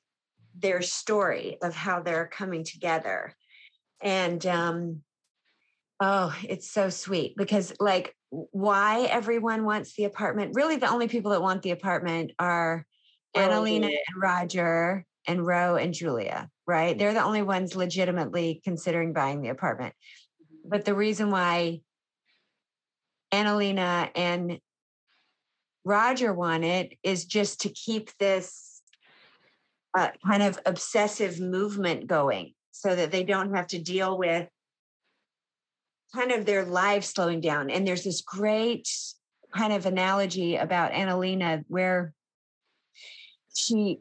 their story of how they're coming together. And, um, oh, it's so sweet because, like, why everyone wants the apartment really, the only people that want the apartment are Annalena and Roger and Ro and Julia, right? They're the only ones legitimately considering buying the apartment. Mm-hmm. But the reason why Annalena and Roger want it is just to keep this uh, kind of obsessive movement going so that they don't have to deal with kind of their lives slowing down. And there's this great kind of analogy about Annalena where she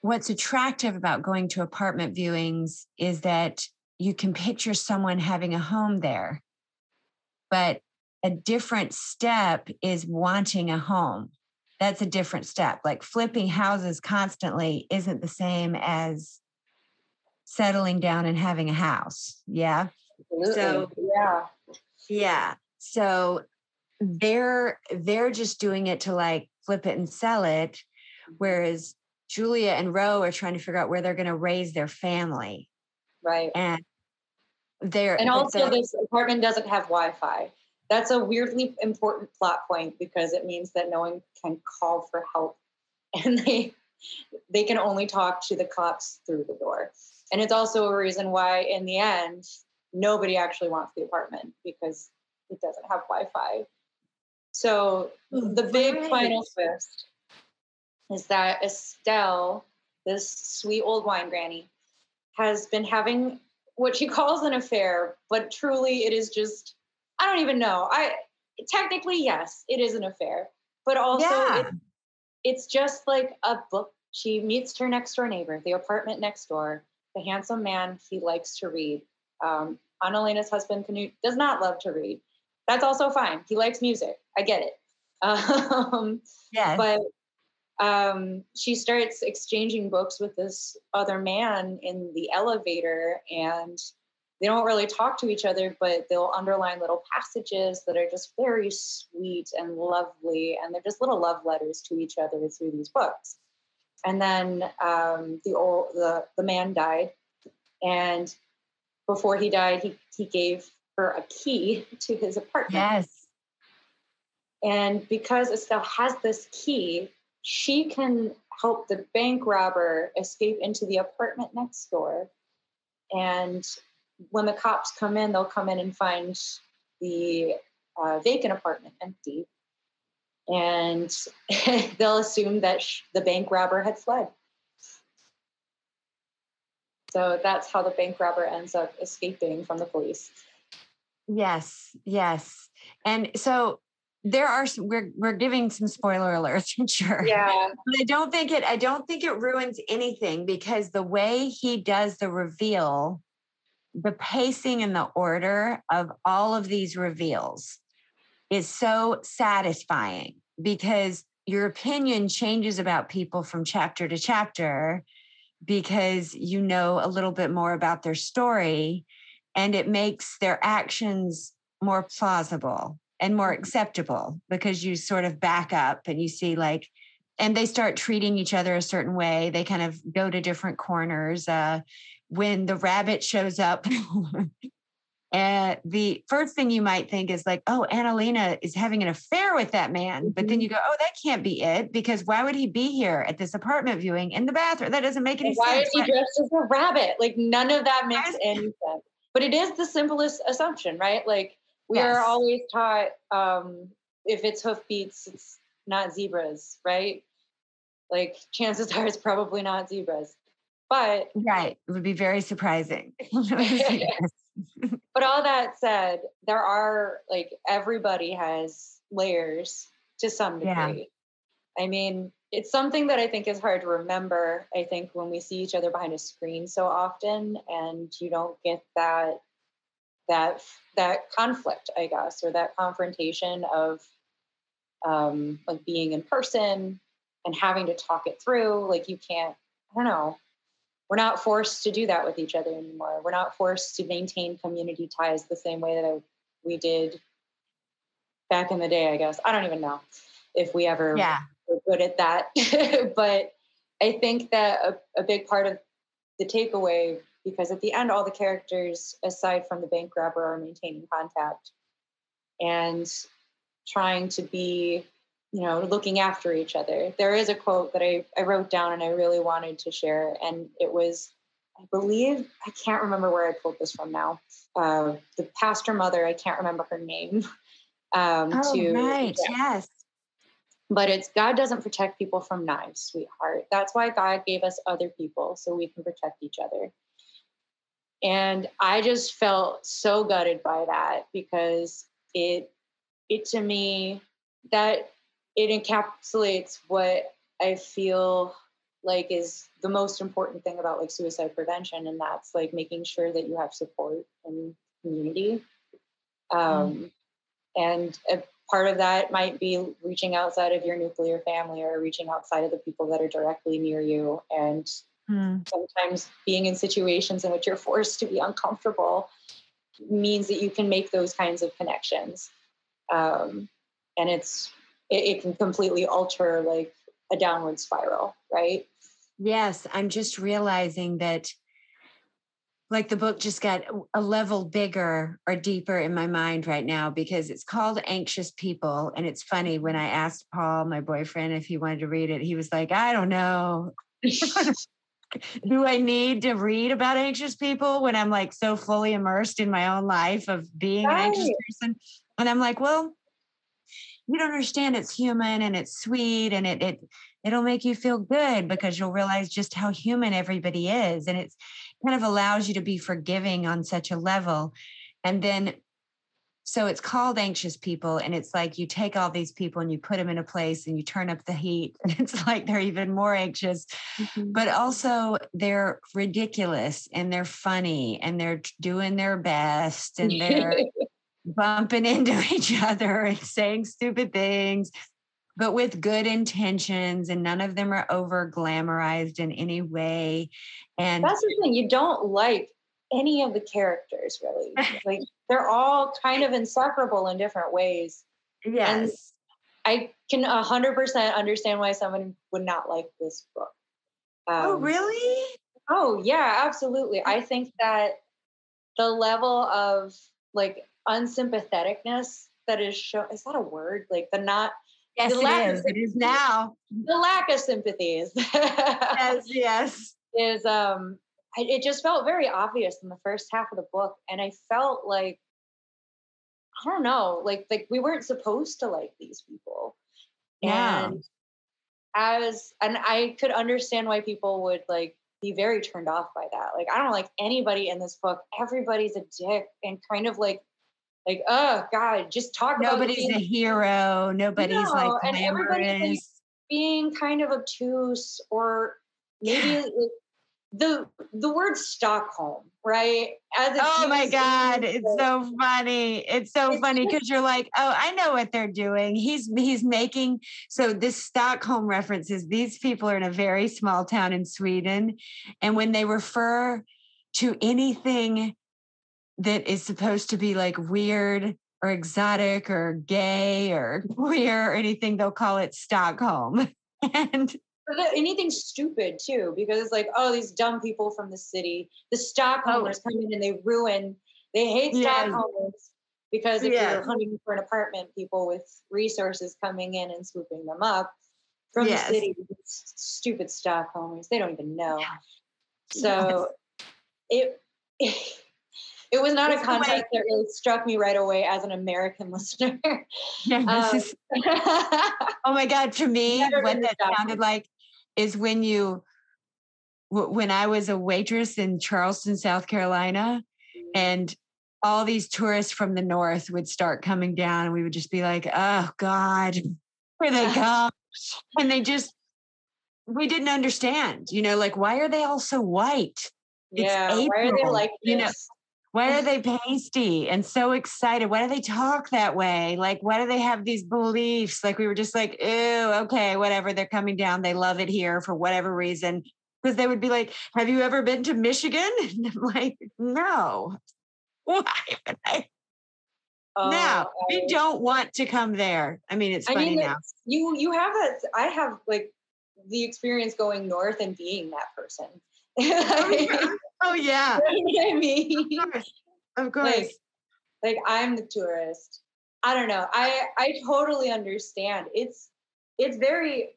what's attractive about going to apartment viewings is that you can picture someone having a home there but a different step is wanting a home that's a different step like flipping houses constantly isn't the same as settling down and having a house yeah Absolutely. so yeah yeah so they're they're just doing it to like flip it and sell it Whereas Julia and Ro are trying to figure out where they're going to raise their family. Right. And they're and also this apartment doesn't have Wi-Fi. That's a weirdly important plot point because it means that no one can call for help, and they they can only talk to the cops through the door. And it's also a reason why, in the end, nobody actually wants the apartment because it doesn't have Wi-Fi. So hmm, the big right. final twist is that Estelle, this sweet old wine granny, has been having what she calls an affair, but truly it is just, I don't even know. I technically, yes, it is an affair, but also yeah. it, it's just like a book. She meets her next door neighbor, the apartment next door, the handsome man he likes to read. Um, Annalena's husband, Canute, does not love to read. That's also fine. He likes music. I get it. Um, yeah. But um, she starts exchanging books with this other man in the elevator and they don't really talk to each other but they'll underline little passages that are just very sweet and lovely and they're just little love letters to each other through these books and then um, the old the, the man died and before he died he, he gave her a key to his apartment yes and because estelle has this key she can help the bank robber escape into the apartment next door. And when the cops come in, they'll come in and find the uh, vacant apartment empty. And they'll assume that sh- the bank robber had fled. So that's how the bank robber ends up escaping from the police. Yes, yes. And so there are we're we're giving some spoiler alerts I'm sure. Yeah. But I don't think it I don't think it ruins anything because the way he does the reveal, the pacing and the order of all of these reveals is so satisfying because your opinion changes about people from chapter to chapter because you know a little bit more about their story and it makes their actions more plausible and more mm-hmm. acceptable because you sort of back up and you see like and they start treating each other a certain way they kind of go to different corners uh, when the rabbit shows up and the first thing you might think is like oh annalena is having an affair with that man mm-hmm. but then mm-hmm. you go oh that can't be it because why would he be here at this apartment viewing in the bathroom that doesn't make any why sense why is he dressed as a rabbit like none of that makes any sense but it is the simplest assumption right like we yes. are always taught um, if it's hoofbeats, it's not zebras, right? Like chances are it's probably not zebras. But right, it would be very surprising. but all that said, there are like everybody has layers to some degree. Yeah. I mean, it's something that I think is hard to remember. I think when we see each other behind a screen so often and you don't get that that that conflict, I guess, or that confrontation of um, like being in person and having to talk it through. Like you can't, I don't know. We're not forced to do that with each other anymore. We're not forced to maintain community ties the same way that I, we did back in the day. I guess I don't even know if we ever yeah. were good at that. but I think that a, a big part of the takeaway because at the end, all the characters, aside from the bank robber, are maintaining contact and trying to be, you know, looking after each other. There is a quote that I, I wrote down and I really wanted to share, and it was, I believe, I can't remember where I pulled this from now. Uh, the pastor mother, I can't remember her name. Um, oh, to, right, yeah. yes. But it's God doesn't protect people from knives, sweetheart. That's why God gave us other people so we can protect each other. And I just felt so gutted by that because it it to me that it encapsulates what I feel like is the most important thing about like suicide prevention and that's like making sure that you have support and community um, mm. and a part of that might be reaching outside of your nuclear family or reaching outside of the people that are directly near you and Mm. Sometimes being in situations in which you're forced to be uncomfortable means that you can make those kinds of connections. Um, and it's it, it can completely alter like a downward spiral, right? Yes, I'm just realizing that like the book just got a level bigger or deeper in my mind right now because it's called Anxious People. And it's funny when I asked Paul, my boyfriend, if he wanted to read it, he was like, I don't know. do I need to read about anxious people when I'm like so fully immersed in my own life of being right. an anxious person? And I'm like, well, you don't understand it's human and it's sweet and it it it'll make you feel good because you'll realize just how human everybody is and it's kind of allows you to be forgiving on such a level and then so it's called anxious people. And it's like you take all these people and you put them in a place and you turn up the heat. And it's like they're even more anxious, mm-hmm. but also they're ridiculous and they're funny and they're doing their best and they're bumping into each other and saying stupid things but with good intentions and none of them are over glamorized in any way. And that's the thing you don't like any of the characters really. Like they're all kind of insufferable in different ways. Yes. And i can 100% understand why someone would not like this book. Oh, um, oh really? oh yeah absolutely. I think that the level of like unsympatheticness that is shown is that a word like the not yes the it is it is now the lack of sympathies yes yes is um I, it just felt very obvious in the first half of the book, and I felt like I don't know, like like we weren't supposed to like these people. Yeah. And as and I could understand why people would like be very turned off by that. Like I don't like anybody in this book. Everybody's a dick and kind of like like oh god, just talk about. Nobody's about a hero. Nobody's no, like and everybody's like being kind of obtuse or maybe like, the the word Stockholm, right? As oh my god, it's so funny. It's so it's funny because you're like, oh, I know what they're doing. He's he's making so this Stockholm references. These people are in a very small town in Sweden, and when they refer to anything that is supposed to be like weird or exotic or gay or queer or anything, they'll call it Stockholm. and anything stupid too, because it's like, oh, these dumb people from the city, the oh. Stockholmers oh. come in and they ruin. They hate yes. Stockholmers because if yes. you're hunting for an apartment, people with resources coming in and swooping them up from yes. the city, stupid Stockholmers, they don't even know. So it, it it was not a concept that really struck me right away as an American listener. Yeah, um, is, oh my God, to me, what that sounded like is when you when I was a waitress in Charleston, South Carolina, and all these tourists from the north would start coming down and we would just be like, oh God, where they come. and they just we didn't understand, you know, like why are they all so white? It's Yeah, why are they like this? you know? Why are they pasty and so excited? Why do they talk that way? Like, why do they have these beliefs? Like, we were just like, ew, okay, whatever. They're coming down. They love it here for whatever reason. Because they would be like, Have you ever been to Michigan? And I'm like, No. Why would I? Oh, no, we oh. don't want to come there. I mean, it's funny mean, now. You you have that. I have like the experience going north and being that person. Oh, oh, yeah. oh yeah. I mean, of course. Of course. Like, like I'm the tourist. I don't know. I I totally understand. It's it's very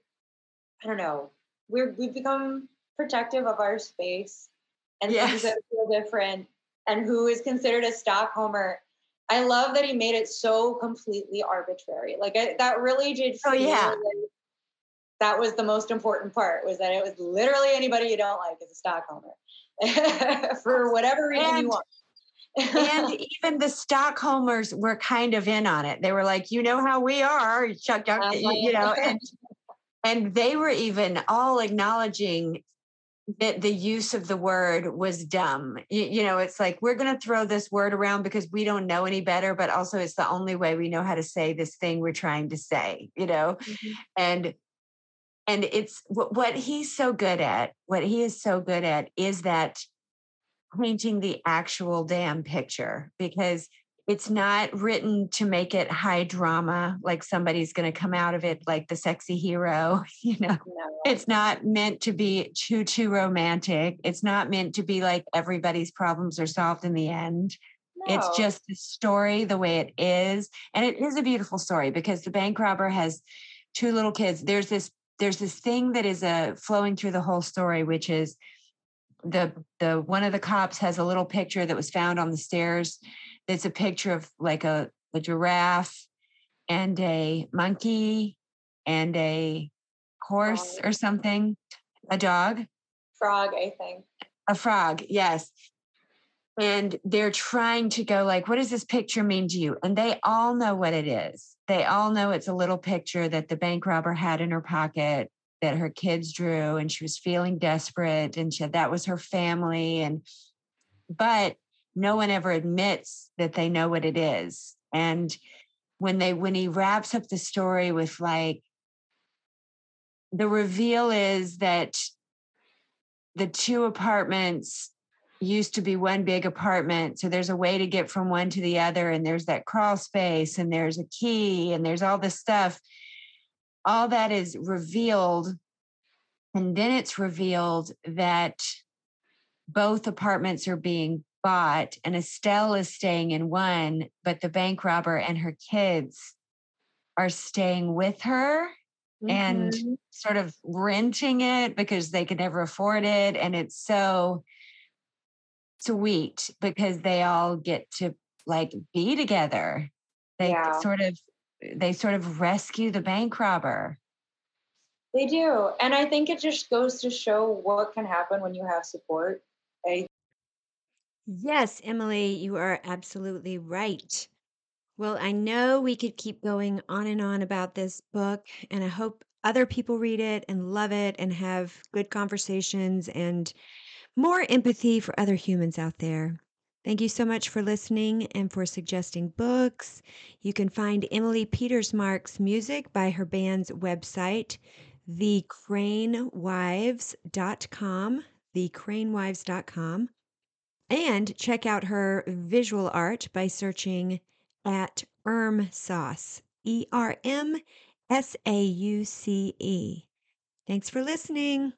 I don't know. We're we've become protective of our space and yes. things that feel different and who is considered a Stockholmer. I love that he made it so completely arbitrary. Like I, that really did. oh yeah. Like that was the most important part. Was that it was literally anybody you don't like is a Stockholmer for whatever reason and, you want. and even the Stockholmers were kind of in on it. They were like, you know how we are, Chuck, uh-huh. you know, and and they were even all acknowledging that the use of the word was dumb. You, you know, it's like we're going to throw this word around because we don't know any better, but also it's the only way we know how to say this thing we're trying to say, you know? Mm-hmm. And and it's what, what he's so good at, what he is so good at is that painting the actual damn picture because it's not written to make it high drama, like somebody's going to come out of it like the sexy hero. You know, no. it's not meant to be too, too romantic. It's not meant to be like everybody's problems are solved in the end. No. It's just the story the way it is. And it is a beautiful story because the bank robber has two little kids. There's this there's this thing that is uh, flowing through the whole story, which is the the one of the cops has a little picture that was found on the stairs it's a picture of like a, a giraffe and a monkey and a horse or something, a dog. Frog, I think. A frog, yes. And they're trying to go like, what does this picture mean to you? And they all know what it is. They all know it's a little picture that the bank robber had in her pocket that her kids drew and she was feeling desperate and she, that was her family and but no one ever admits that they know what it is. And when they when he wraps up the story with like the reveal is that the two apartments used to be one big apartment so there's a way to get from one to the other and there's that crawl space and there's a key and there's all this stuff all that is revealed and then it's revealed that both apartments are being bought, and Estelle is staying in one, but the bank robber and her kids are staying with her mm-hmm. and sort of renting it because they could never afford it. And it's so sweet because they all get to like be together. They yeah. sort of eh, they sort of rescue the bank robber. They do. And I think it just goes to show what can happen when you have support. I Yes, Emilee, you are absolutely right. Well, I know we could keep going on and on about this book, and I hope other people read it and love it and have good conversations and more empathy for other humans out there. Thank you so much for listening and for suggesting books. You can find Emilee Petersmark's music by her band's website, thecranewives.com, thecranewives.com. And check out her visual art by searching at Erm Sauce, E R M S A U C E. Thanks for listening.